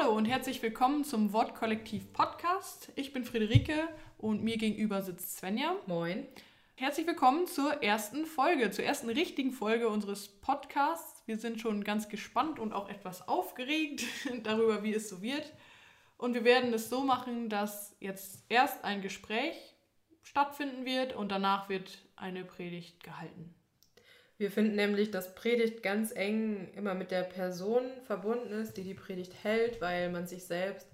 Hallo und herzlich willkommen zum Wortkollektiv Podcast. Ich bin Friederike und mir gegenüber sitzt Svenja. Moin. Herzlich willkommen zur ersten Folge, zur ersten richtigen Folge unseres Podcasts. Wir sind schon ganz gespannt und auch etwas aufgeregt darüber, wie es so wird. Und wir werden es so machen, dass jetzt erst ein Gespräch stattfinden wird und danach wird eine Predigt gehalten. Wir finden nämlich, dass Predigt ganz eng immer mit der Person verbunden ist, die die Predigt hält, weil man sich selbst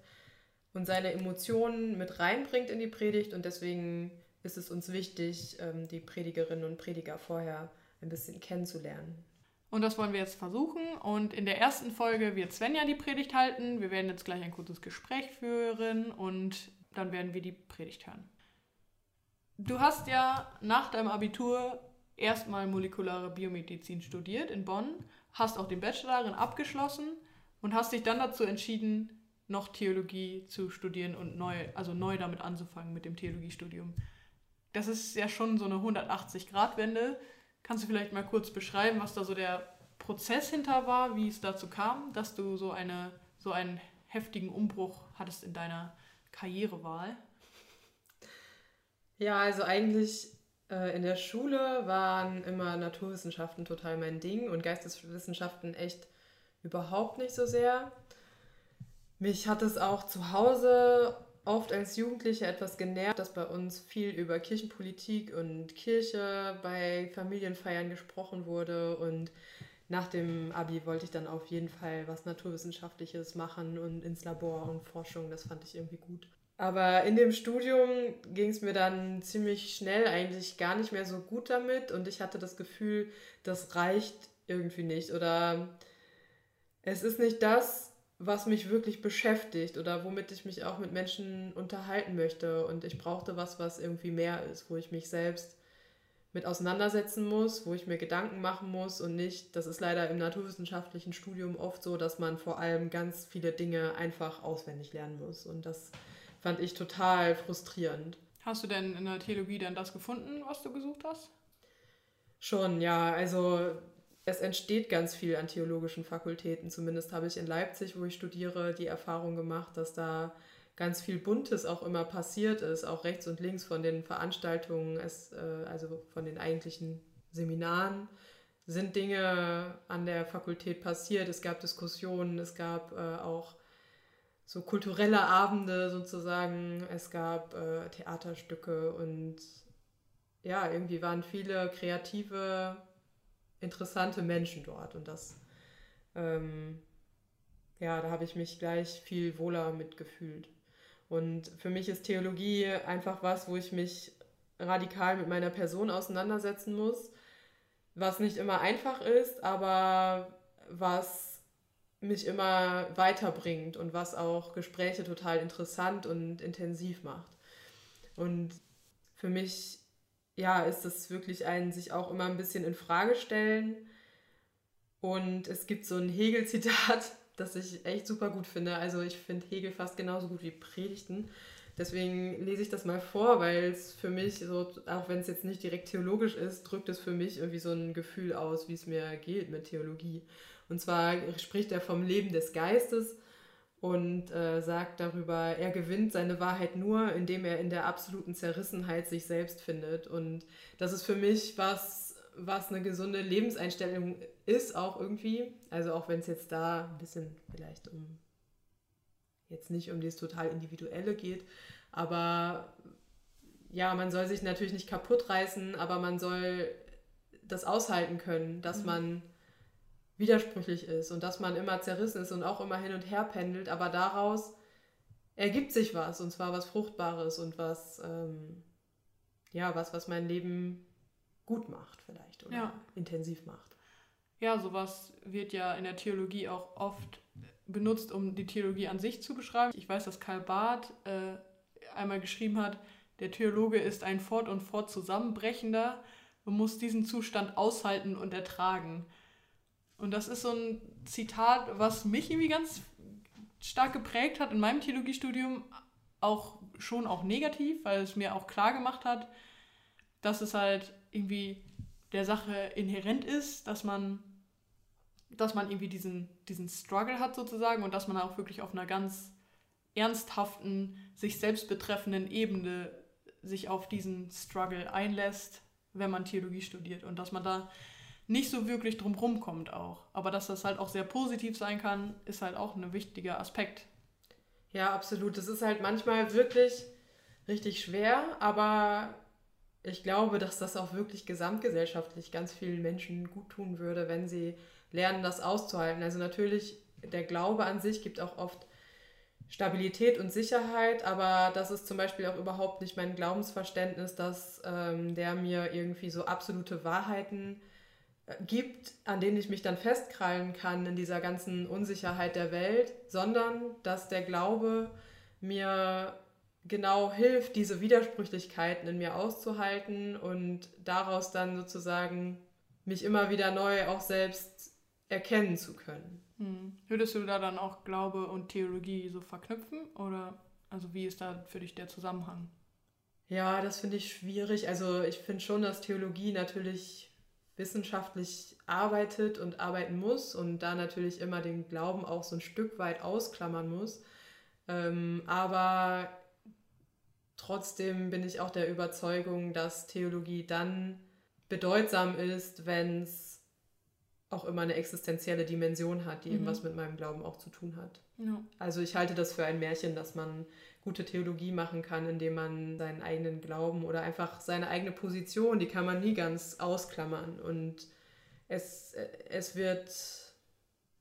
und seine Emotionen mit reinbringt in die Predigt und deswegen ist es uns wichtig, ähm, die Predigerinnen und Prediger vorher ein bisschen kennenzulernen. Und das wollen wir jetzt versuchen. Und in der ersten Folge wird Svenja die Predigt halten. Wir werden jetzt gleich ein kurzes Gespräch führen und dann werden wir die Predigt hören. Du hast ja nach deinem Abitur erstmal molekulare Biomedizin studiert in Bonn, hast auch den Bachelor darin abgeschlossen und hast dich dann dazu entschieden, noch Theologie zu studieren und neu, also neu damit anzufangen mit dem Theologiestudium. Das ist ja schon so eine 180-Grad-Wende. Kannst du vielleicht mal kurz beschreiben, was da so der Prozess hinter war, wie es dazu kam, dass du so, eine, so einen heftigen Umbruch hattest in deiner Karrierewahl? Ja, also eigentlich in der Schule waren immer Naturwissenschaften total mein Ding und Geisteswissenschaften echt überhaupt nicht so sehr. Mich hat es auch zu Hause oft als Jugendliche etwas genervt, dass bei uns viel über Kirchenpolitik und Kirche bei Familienfeiern gesprochen wurde und nach dem Abi wollte ich dann auf jeden Fall was Naturwissenschaftliches machen und ins Labor und Forschung, das fand ich irgendwie gut. Aber in dem Studium ging es mir dann ziemlich schnell eigentlich gar nicht mehr so gut damit und ich hatte das Gefühl, das reicht irgendwie nicht oder es ist nicht das, was mich wirklich beschäftigt oder womit ich mich auch mit Menschen unterhalten möchte. Und ich brauchte was, was irgendwie mehr ist, wo ich mich selbst mit auseinandersetzen muss, wo ich mir Gedanken machen muss und nicht, das ist leider im naturwissenschaftlichen Studium oft so, dass man vor allem ganz viele Dinge einfach auswendig lernen muss. Und das fand ich total frustrierend. Hast du denn in der Theologie dann das gefunden, was du gesucht hast? Schon, ja. Also es entsteht ganz viel an theologischen Fakultäten. Zumindest habe ich in Leipzig, wo ich studiere, die Erfahrung gemacht, dass da ganz viel Buntes auch immer passiert ist, auch rechts und links von den Veranstaltungen, es, äh, also von den eigentlichen Seminaren sind Dinge an der Fakultät passiert. Es gab Diskussionen, es gab äh, auch so kulturelle Abende sozusagen. Es gab äh, Theaterstücke und ja, irgendwie waren viele kreative, interessante Menschen dort. Und das, ähm, ja, da habe ich mich gleich viel wohler mitgefühlt. Und für mich ist Theologie einfach was, wo ich mich radikal mit meiner Person auseinandersetzen muss, was nicht immer einfach ist, aber was mich immer weiterbringt und was auch Gespräche total interessant und intensiv macht. Und für mich, ja, ist es wirklich ein sich auch immer ein bisschen in Frage stellen. Und es gibt so ein Hegel-Zitat, das ich echt super gut finde. Also ich finde Hegel fast genauso gut wie Predigten. Deswegen lese ich das mal vor, weil es für mich so, auch wenn es jetzt nicht direkt theologisch ist, drückt es für mich irgendwie so ein Gefühl aus, wie es mir geht mit Theologie. Und zwar spricht er vom Leben des Geistes und äh, sagt darüber, er gewinnt seine Wahrheit nur, indem er in der absoluten Zerrissenheit sich selbst findet. Und das ist für mich was, was eine gesunde Lebenseinstellung ist, auch irgendwie. Also auch wenn es jetzt da ein bisschen vielleicht um, jetzt nicht um das total Individuelle geht, aber ja, man soll sich natürlich nicht kaputt reißen, aber man soll das aushalten können, dass mhm. man widersprüchlich ist und dass man immer zerrissen ist und auch immer hin und her pendelt, aber daraus ergibt sich was und zwar was Fruchtbares und was, ähm, ja, was, was mein Leben gut macht vielleicht oder ja. intensiv macht. Ja, sowas wird ja in der Theologie auch oft benutzt, um die Theologie an sich zu beschreiben. Ich weiß, dass Karl Barth äh, einmal geschrieben hat, der Theologe ist ein fort und fort zusammenbrechender und muss diesen Zustand aushalten und ertragen. Und das ist so ein Zitat, was mich irgendwie ganz stark geprägt hat in meinem Theologiestudium, auch schon auch negativ, weil es mir auch klar gemacht hat, dass es halt irgendwie der Sache inhärent ist, dass man dass man irgendwie diesen, diesen Struggle hat sozusagen und dass man auch wirklich auf einer ganz ernsthaften, sich selbst betreffenden Ebene sich auf diesen Struggle einlässt, wenn man Theologie studiert. Und dass man da nicht so wirklich drum rumkommt auch. Aber dass das halt auch sehr positiv sein kann, ist halt auch ein wichtiger Aspekt. Ja, absolut. Das ist halt manchmal wirklich richtig schwer, aber ich glaube, dass das auch wirklich gesamtgesellschaftlich ganz vielen Menschen gut tun würde, wenn sie lernen, das auszuhalten. Also natürlich, der Glaube an sich gibt auch oft Stabilität und Sicherheit, aber das ist zum Beispiel auch überhaupt nicht mein Glaubensverständnis, dass ähm, der mir irgendwie so absolute Wahrheiten äh, gibt, an denen ich mich dann festkrallen kann in dieser ganzen Unsicherheit der Welt, sondern dass der Glaube mir genau hilft, diese Widersprüchlichkeiten in mir auszuhalten und daraus dann sozusagen mich immer wieder neu auch selbst erkennen zu können. Hm. Würdest du da dann auch Glaube und Theologie so verknüpfen? Oder also wie ist da für dich der Zusammenhang? Ja, das finde ich schwierig. Also ich finde schon, dass Theologie natürlich wissenschaftlich arbeitet und arbeiten muss und da natürlich immer den Glauben auch so ein Stück weit ausklammern muss. Ähm, aber trotzdem bin ich auch der Überzeugung, dass Theologie dann bedeutsam ist, wenn es auch immer eine existenzielle Dimension hat, die mhm. eben was mit meinem Glauben auch zu tun hat. Ja. Also ich halte das für ein Märchen, dass man gute Theologie machen kann, indem man seinen eigenen Glauben oder einfach seine eigene Position, die kann man nie ganz ausklammern. Und es, es wird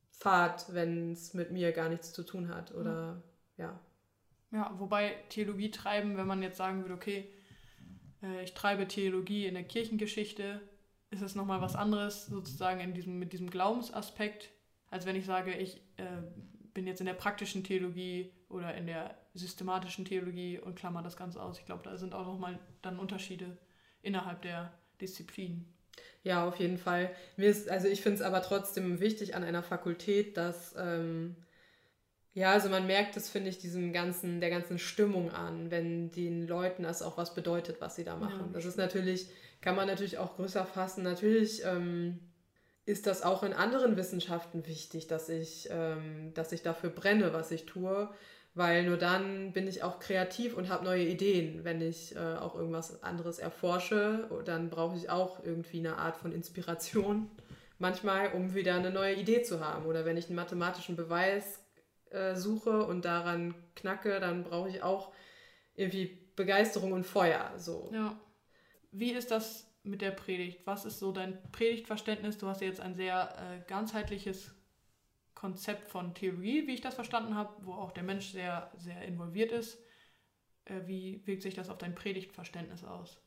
fad, wenn es mit mir gar nichts zu tun hat. Oder ja. ja. Wobei Theologie treiben, wenn man jetzt sagen würde, okay, äh, ich treibe Theologie in der Kirchengeschichte, ist es nochmal was anderes, sozusagen in diesem, mit diesem Glaubensaspekt, als wenn ich sage, ich äh, bin jetzt in der praktischen Theologie oder in der systematischen Theologie und klammer das Ganze aus. Ich glaube, da sind auch nochmal dann Unterschiede innerhalb der Disziplinen. Ja, auf jeden Fall. Mir ist, also ich finde es aber trotzdem wichtig an einer Fakultät, dass ähm, ja, also man merkt das, finde ich, diesem ganzen, der ganzen Stimmung an, wenn den Leuten das auch was bedeutet, was sie da machen. Ja. Das ist natürlich kann man natürlich auch größer fassen. Natürlich ähm, ist das auch in anderen Wissenschaften wichtig, dass ich, ähm, dass ich dafür brenne, was ich tue, weil nur dann bin ich auch kreativ und habe neue Ideen. Wenn ich äh, auch irgendwas anderes erforsche, dann brauche ich auch irgendwie eine Art von Inspiration manchmal, um wieder eine neue Idee zu haben. Oder wenn ich einen mathematischen Beweis äh, suche und daran knacke, dann brauche ich auch irgendwie Begeisterung und Feuer. So. Ja. Wie ist das mit der Predigt? Was ist so dein Predigtverständnis? Du hast ja jetzt ein sehr äh, ganzheitliches Konzept von Theorie, wie ich das verstanden habe, wo auch der Mensch sehr, sehr involviert ist. Äh, wie wirkt sich das auf dein Predigtverständnis aus?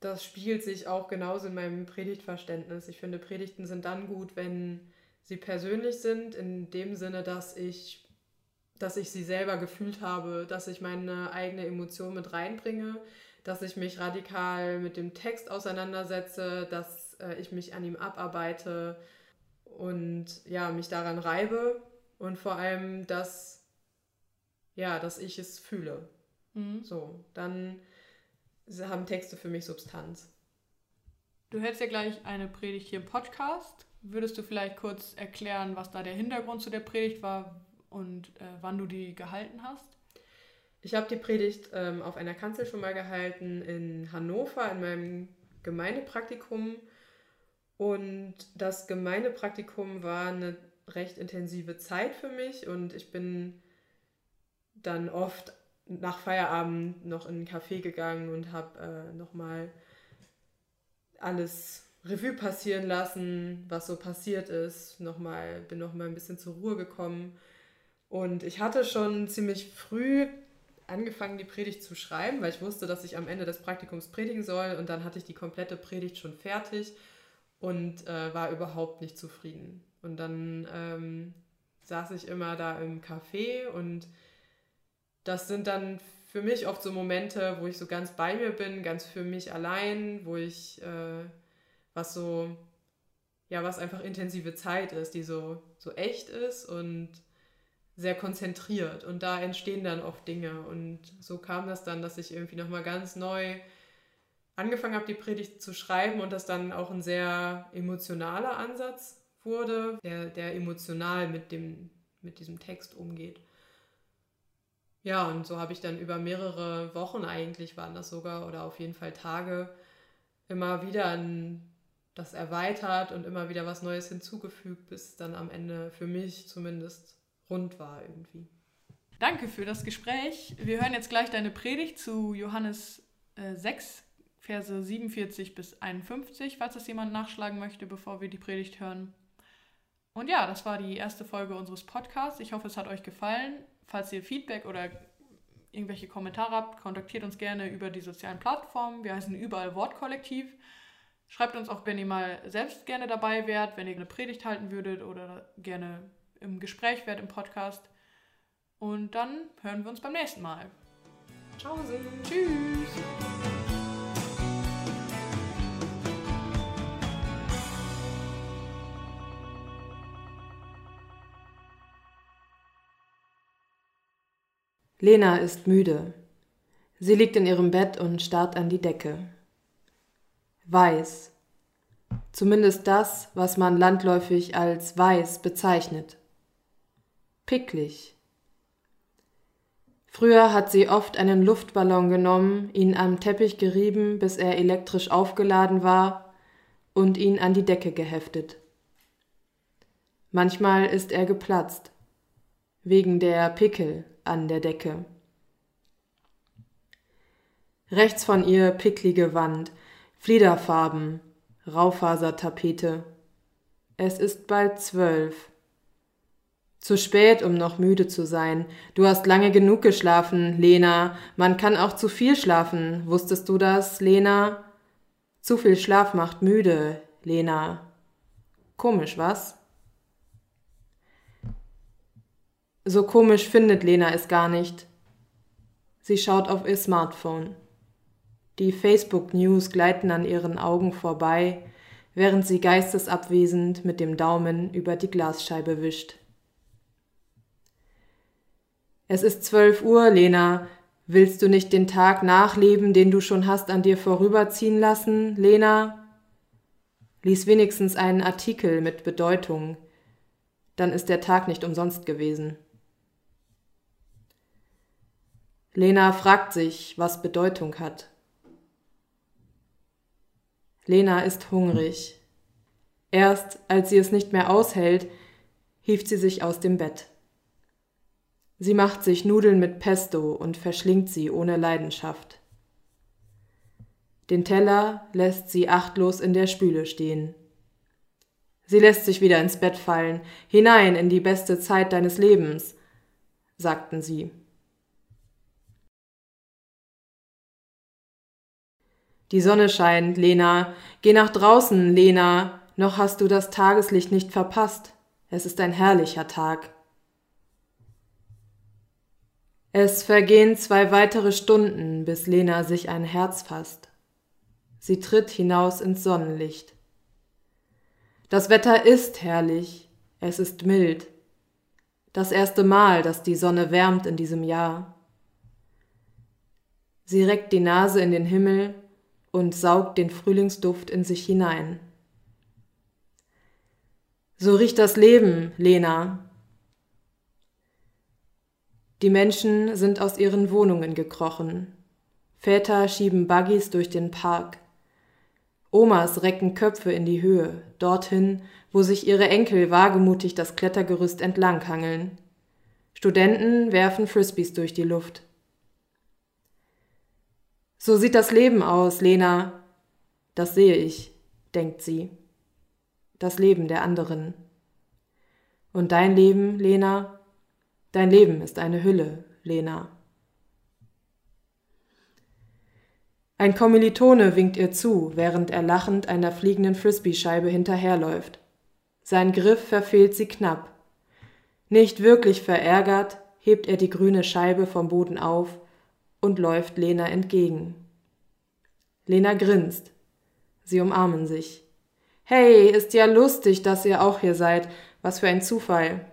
Das spiegelt sich auch genauso in meinem Predigtverständnis. Ich finde, Predigten sind dann gut, wenn sie persönlich sind, in dem Sinne, dass ich, dass ich sie selber gefühlt habe, dass ich meine eigene Emotion mit reinbringe, dass ich mich radikal mit dem Text auseinandersetze, dass äh, ich mich an ihm abarbeite und ja, mich daran reibe und vor allem, dass ja, dass ich es fühle. Mhm. So, dann haben Texte für mich Substanz. Du hältst ja gleich eine Predigt hier im Podcast. Würdest du vielleicht kurz erklären, was da der Hintergrund zu der Predigt war und äh, wann du die gehalten hast? Ich habe die Predigt ähm, auf einer Kanzel schon mal gehalten in Hannover in meinem Gemeindepraktikum. Und das Gemeindepraktikum war eine recht intensive Zeit für mich und ich bin dann oft nach Feierabend noch in einen Café gegangen und habe äh, nochmal alles Revue passieren lassen, was so passiert ist. Nochmal, bin nochmal ein bisschen zur Ruhe gekommen. Und ich hatte schon ziemlich früh angefangen, die Predigt zu schreiben, weil ich wusste, dass ich am Ende des Praktikums predigen soll und dann hatte ich die komplette Predigt schon fertig und äh, war überhaupt nicht zufrieden. Und dann ähm, saß ich immer da im Café und das sind dann für mich oft so Momente, wo ich so ganz bei mir bin, ganz für mich allein, wo ich äh, was so, ja, was einfach intensive Zeit ist, die so, so echt ist und sehr konzentriert und da entstehen dann oft Dinge und so kam das dann, dass ich irgendwie nochmal ganz neu angefangen habe, die Predigt zu schreiben und das dann auch ein sehr emotionaler Ansatz wurde, der, der emotional mit, dem, mit diesem Text umgeht. Ja, und so habe ich dann über mehrere Wochen eigentlich, waren das sogar, oder auf jeden Fall Tage, immer wieder ein, das erweitert und immer wieder was Neues hinzugefügt, bis dann am Ende für mich zumindest rund war irgendwie. Danke für das Gespräch. Wir hören jetzt gleich deine Predigt zu Johannes äh, 6, Verse 47 bis 51, falls das jemand nachschlagen möchte, bevor wir die Predigt hören. Und ja, das war die erste Folge unseres Podcasts. Ich hoffe, es hat euch gefallen. Falls ihr Feedback oder irgendwelche Kommentare habt, kontaktiert uns gerne über die sozialen Plattformen. Wir heißen überall Wortkollektiv. Schreibt uns auch, wenn ihr mal selbst gerne dabei wärt, wenn ihr eine Predigt halten würdet oder gerne im Gespräch wärt im Podcast. Und dann hören wir uns beim nächsten Mal. Ciao. Tschüss. Lena ist müde. Sie liegt in ihrem Bett und starrt an die Decke. Weiß. Zumindest das, was man landläufig als weiß bezeichnet. Picklig. Früher hat sie oft einen Luftballon genommen, ihn am Teppich gerieben, bis er elektrisch aufgeladen war, und ihn an die Decke geheftet. Manchmal ist er geplatzt, wegen der Pickel an der Decke. Rechts von ihr picklige Wand, Fliederfarben, Raufasertapete. Es ist bald zwölf. Zu spät, um noch müde zu sein. Du hast lange genug geschlafen, Lena. Man kann auch zu viel schlafen. Wusstest du das, Lena? Zu viel Schlaf macht müde, Lena. Komisch, was? So komisch findet Lena es gar nicht. Sie schaut auf ihr Smartphone. Die Facebook-News gleiten an ihren Augen vorbei, während sie geistesabwesend mit dem Daumen über die Glasscheibe wischt. Es ist zwölf Uhr, Lena. Willst du nicht den Tag nachleben, den du schon hast an dir vorüberziehen lassen, Lena? Lies wenigstens einen Artikel mit Bedeutung. Dann ist der Tag nicht umsonst gewesen. Lena fragt sich, was Bedeutung hat. Lena ist hungrig. Erst als sie es nicht mehr aushält, hieft sie sich aus dem Bett. Sie macht sich Nudeln mit Pesto und verschlingt sie ohne Leidenschaft. Den Teller lässt sie achtlos in der Spüle stehen. Sie lässt sich wieder ins Bett fallen, hinein in die beste Zeit deines Lebens, sagten sie. Die Sonne scheint, Lena. Geh nach draußen, Lena. Noch hast du das Tageslicht nicht verpasst. Es ist ein herrlicher Tag. Es vergehen zwei weitere Stunden, bis Lena sich ein Herz fasst. Sie tritt hinaus ins Sonnenlicht. Das Wetter ist herrlich, es ist mild. Das erste Mal, dass die Sonne wärmt in diesem Jahr. Sie reckt die Nase in den Himmel und saugt den Frühlingsduft in sich hinein. So riecht das Leben, Lena. Die Menschen sind aus ihren Wohnungen gekrochen. Väter schieben Buggies durch den Park. Omas recken Köpfe in die Höhe, dorthin, wo sich ihre Enkel wagemutig das Klettergerüst entlanghangeln. Studenten werfen Frisbees durch die Luft. So sieht das Leben aus, Lena. Das sehe ich, denkt sie. Das Leben der anderen. Und dein Leben, Lena? Dein Leben ist eine Hülle, Lena. Ein Kommilitone winkt ihr zu, während er lachend einer fliegenden Frisbee-Scheibe hinterherläuft. Sein Griff verfehlt sie knapp. Nicht wirklich verärgert, hebt er die grüne Scheibe vom Boden auf und läuft Lena entgegen. Lena grinst. Sie umarmen sich. Hey, ist ja lustig, dass ihr auch hier seid. Was für ein Zufall.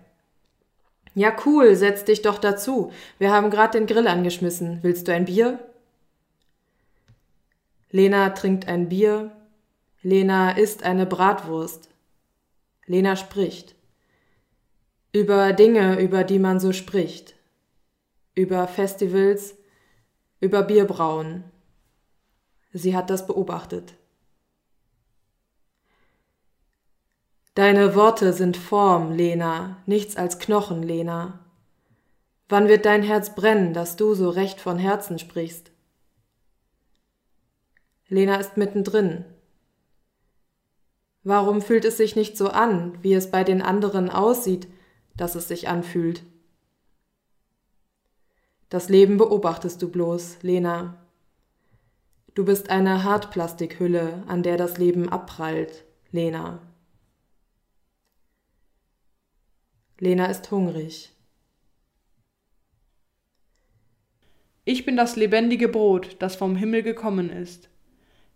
Ja, cool, setz dich doch dazu. Wir haben gerade den Grill angeschmissen. Willst du ein Bier? Lena trinkt ein Bier. Lena isst eine Bratwurst. Lena spricht. Über Dinge, über die man so spricht. Über Festivals, über Bierbrauen. Sie hat das beobachtet. Deine Worte sind Form, Lena, nichts als Knochen, Lena. Wann wird dein Herz brennen, dass du so recht von Herzen sprichst? Lena ist mittendrin. Warum fühlt es sich nicht so an, wie es bei den anderen aussieht, dass es sich anfühlt? Das Leben beobachtest du bloß, Lena. Du bist eine Hartplastikhülle, an der das Leben abprallt, Lena. Lena ist hungrig. Ich bin das lebendige Brot, das vom Himmel gekommen ist.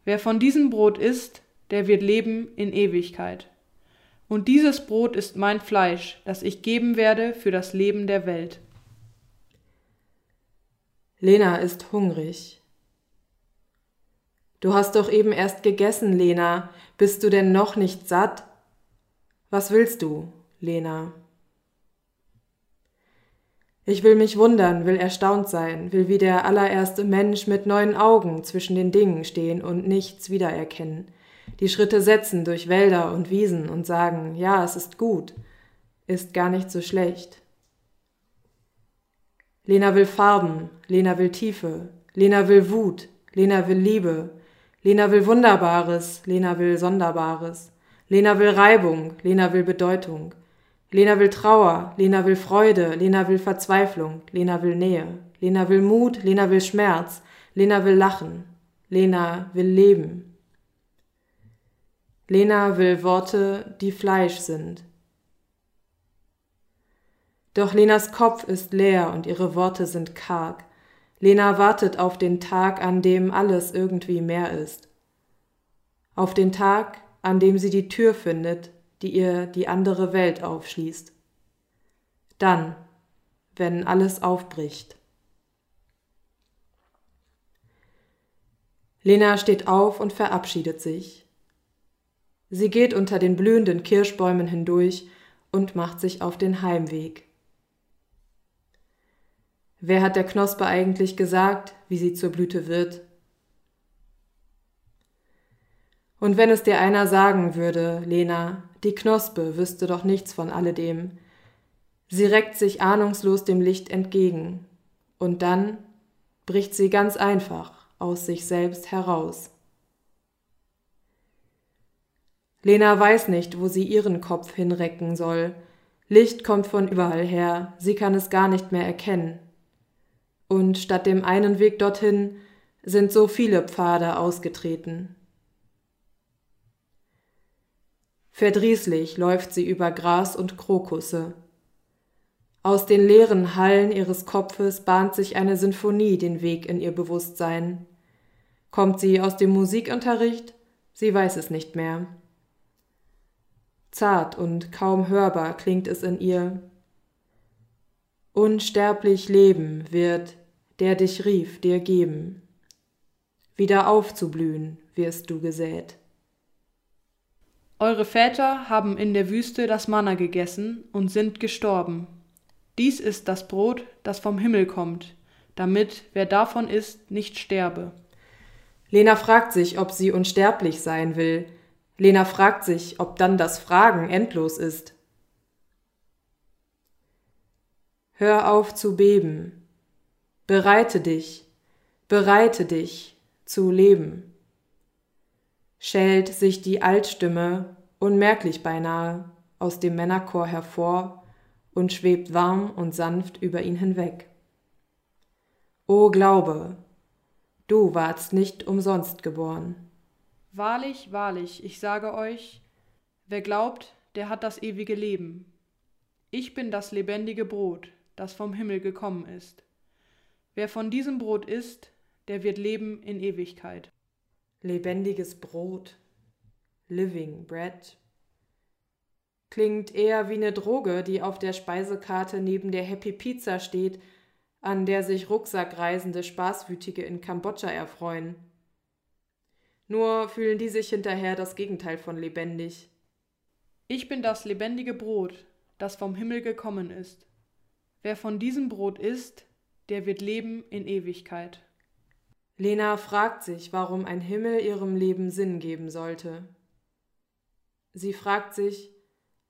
Wer von diesem Brot isst, der wird leben in Ewigkeit. Und dieses Brot ist mein Fleisch, das ich geben werde für das Leben der Welt. Lena ist hungrig. Du hast doch eben erst gegessen, Lena. Bist du denn noch nicht satt? Was willst du, Lena? Ich will mich wundern, will erstaunt sein, will wie der allererste Mensch mit neuen Augen zwischen den Dingen stehen und nichts wiedererkennen, die Schritte setzen durch Wälder und Wiesen und sagen, ja, es ist gut, ist gar nicht so schlecht. Lena will Farben, Lena will Tiefe, Lena will Wut, Lena will Liebe, Lena will Wunderbares, Lena will Sonderbares, Lena will Reibung, Lena will Bedeutung, Lena will Trauer, Lena will Freude, Lena will Verzweiflung, Lena will Nähe, Lena will Mut, Lena will Schmerz, Lena will Lachen, Lena will Leben. Lena will Worte, die Fleisch sind. Doch Lenas Kopf ist leer und ihre Worte sind karg. Lena wartet auf den Tag, an dem alles irgendwie mehr ist. Auf den Tag, an dem sie die Tür findet, die ihr die andere Welt aufschließt. Dann, wenn alles aufbricht. Lena steht auf und verabschiedet sich. Sie geht unter den blühenden Kirschbäumen hindurch und macht sich auf den Heimweg. Wer hat der Knospe eigentlich gesagt, wie sie zur Blüte wird? Und wenn es dir einer sagen würde, Lena, die Knospe wüsste doch nichts von alledem. Sie reckt sich ahnungslos dem Licht entgegen, und dann bricht sie ganz einfach aus sich selbst heraus. Lena weiß nicht, wo sie ihren Kopf hinrecken soll. Licht kommt von überall her, sie kann es gar nicht mehr erkennen. Und statt dem einen Weg dorthin sind so viele Pfade ausgetreten. Verdrießlich läuft sie über Gras und Krokusse. Aus den leeren Hallen ihres Kopfes bahnt sich eine Sinfonie den Weg in ihr Bewusstsein. Kommt sie aus dem Musikunterricht? Sie weiß es nicht mehr. Zart und kaum hörbar klingt es in ihr. Unsterblich Leben wird, der dich rief, dir geben. Wieder aufzublühen wirst du gesät. Eure Väter haben in der Wüste das Manna gegessen und sind gestorben. Dies ist das Brot, das vom Himmel kommt, damit wer davon isst, nicht sterbe. Lena fragt sich, ob sie unsterblich sein will. Lena fragt sich, ob dann das Fragen endlos ist. Hör auf zu beben. Bereite dich, bereite dich zu leben schält sich die Altstimme, unmerklich beinahe, aus dem Männerchor hervor und schwebt warm und sanft über ihn hinweg. O Glaube, du warst nicht umsonst geboren. Wahrlich, wahrlich, ich sage euch, wer glaubt, der hat das ewige Leben. Ich bin das lebendige Brot, das vom Himmel gekommen ist. Wer von diesem Brot isst, der wird leben in Ewigkeit lebendiges Brot, Living Bread, klingt eher wie eine Droge, die auf der Speisekarte neben der Happy Pizza steht, an der sich Rucksackreisende Spaßwütige in Kambodscha erfreuen. Nur fühlen die sich hinterher das Gegenteil von lebendig. Ich bin das lebendige Brot, das vom Himmel gekommen ist. Wer von diesem Brot isst, der wird leben in Ewigkeit. Lena fragt sich, warum ein Himmel ihrem Leben Sinn geben sollte. Sie fragt sich,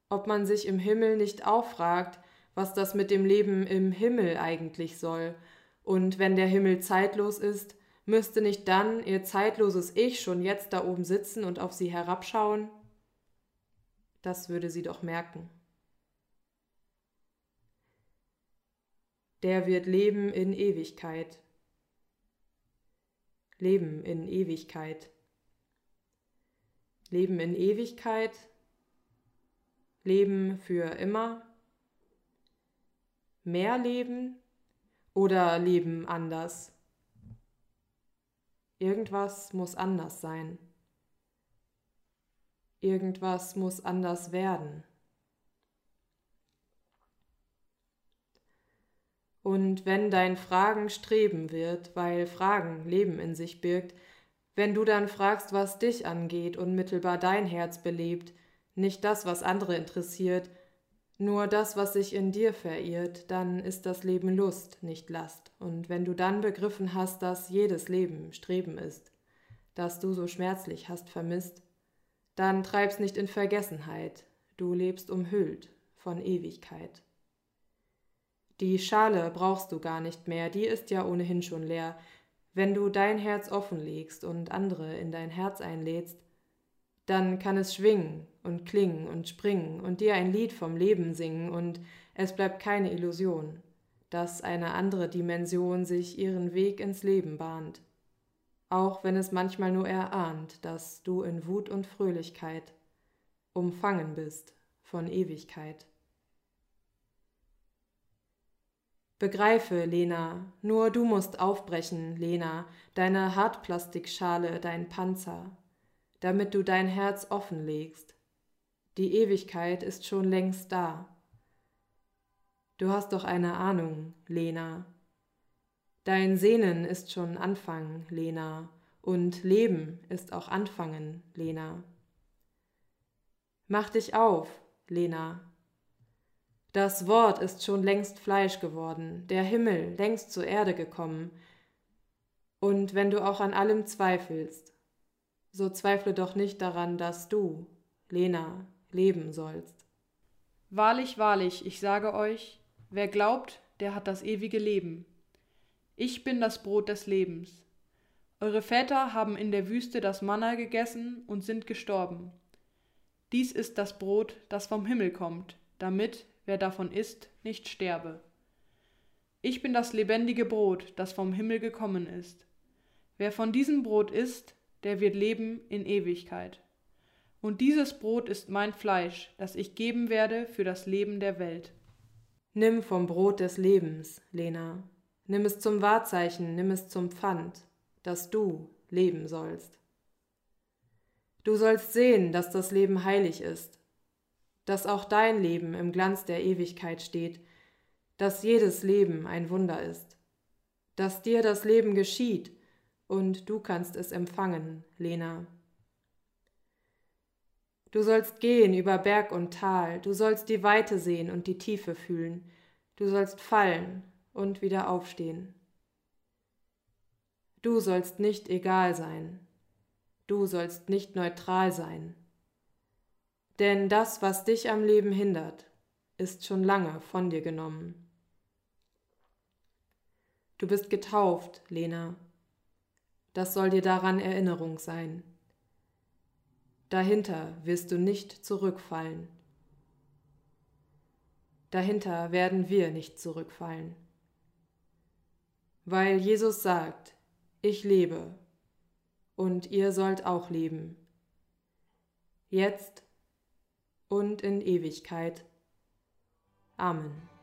ob man sich im Himmel nicht auch fragt, was das mit dem Leben im Himmel eigentlich soll, und wenn der Himmel zeitlos ist, müsste nicht dann ihr zeitloses Ich schon jetzt da oben sitzen und auf sie herabschauen? Das würde sie doch merken. Der wird leben in Ewigkeit. Leben in Ewigkeit. Leben in Ewigkeit. Leben für immer. Mehr Leben oder Leben anders. Irgendwas muss anders sein. Irgendwas muss anders werden. Und wenn dein Fragen streben wird, weil Fragen Leben in sich birgt, wenn du dann fragst, was dich angeht, unmittelbar dein Herz belebt, nicht das, was andere interessiert, nur das, was sich in dir verirrt, dann ist das Leben Lust, nicht Last. Und wenn du dann begriffen hast, dass jedes Leben Streben ist, das du so schmerzlich hast vermisst, dann treib's nicht in Vergessenheit, du lebst umhüllt von Ewigkeit. Die Schale brauchst du gar nicht mehr, die ist ja ohnehin schon leer. Wenn du dein Herz offenlegst und andere in dein Herz einlädst, dann kann es schwingen und klingen und springen und dir ein Lied vom Leben singen und es bleibt keine Illusion, dass eine andere Dimension sich ihren Weg ins Leben bahnt, auch wenn es manchmal nur erahnt, dass du in Wut und Fröhlichkeit umfangen bist von Ewigkeit. Begreife, Lena, nur du musst aufbrechen, Lena, deine Hartplastikschale, dein Panzer, damit du dein Herz offenlegst. Die Ewigkeit ist schon längst da. Du hast doch eine Ahnung, Lena. Dein Sehnen ist schon Anfang, Lena, und Leben ist auch Anfangen, Lena. Mach dich auf, Lena, das Wort ist schon längst Fleisch geworden, der Himmel längst zur Erde gekommen. Und wenn du auch an allem zweifelst, so zweifle doch nicht daran, dass du, Lena, leben sollst. Wahrlich, wahrlich, ich sage euch, wer glaubt, der hat das ewige Leben. Ich bin das Brot des Lebens. Eure Väter haben in der Wüste das Manna gegessen und sind gestorben. Dies ist das Brot, das vom Himmel kommt, damit, wer davon isst, nicht sterbe. Ich bin das lebendige Brot, das vom Himmel gekommen ist. Wer von diesem Brot isst, der wird leben in Ewigkeit. Und dieses Brot ist mein Fleisch, das ich geben werde für das Leben der Welt. Nimm vom Brot des Lebens, Lena. Nimm es zum Wahrzeichen, nimm es zum Pfand, dass du leben sollst. Du sollst sehen, dass das Leben heilig ist, dass auch dein Leben im Glanz der Ewigkeit steht, dass jedes Leben ein Wunder ist, dass dir das Leben geschieht und du kannst es empfangen, Lena. Du sollst gehen über Berg und Tal, du sollst die Weite sehen und die Tiefe fühlen, du sollst fallen und wieder aufstehen. Du sollst nicht egal sein, du sollst nicht neutral sein, denn das, was dich am Leben hindert, ist schon lange von dir genommen. Du bist getauft, Lena. Das soll dir daran Erinnerung sein. Dahinter wirst du nicht zurückfallen. Dahinter werden wir nicht zurückfallen. Weil Jesus sagt, ich lebe und ihr sollt auch leben. Jetzt und in Ewigkeit. Amen.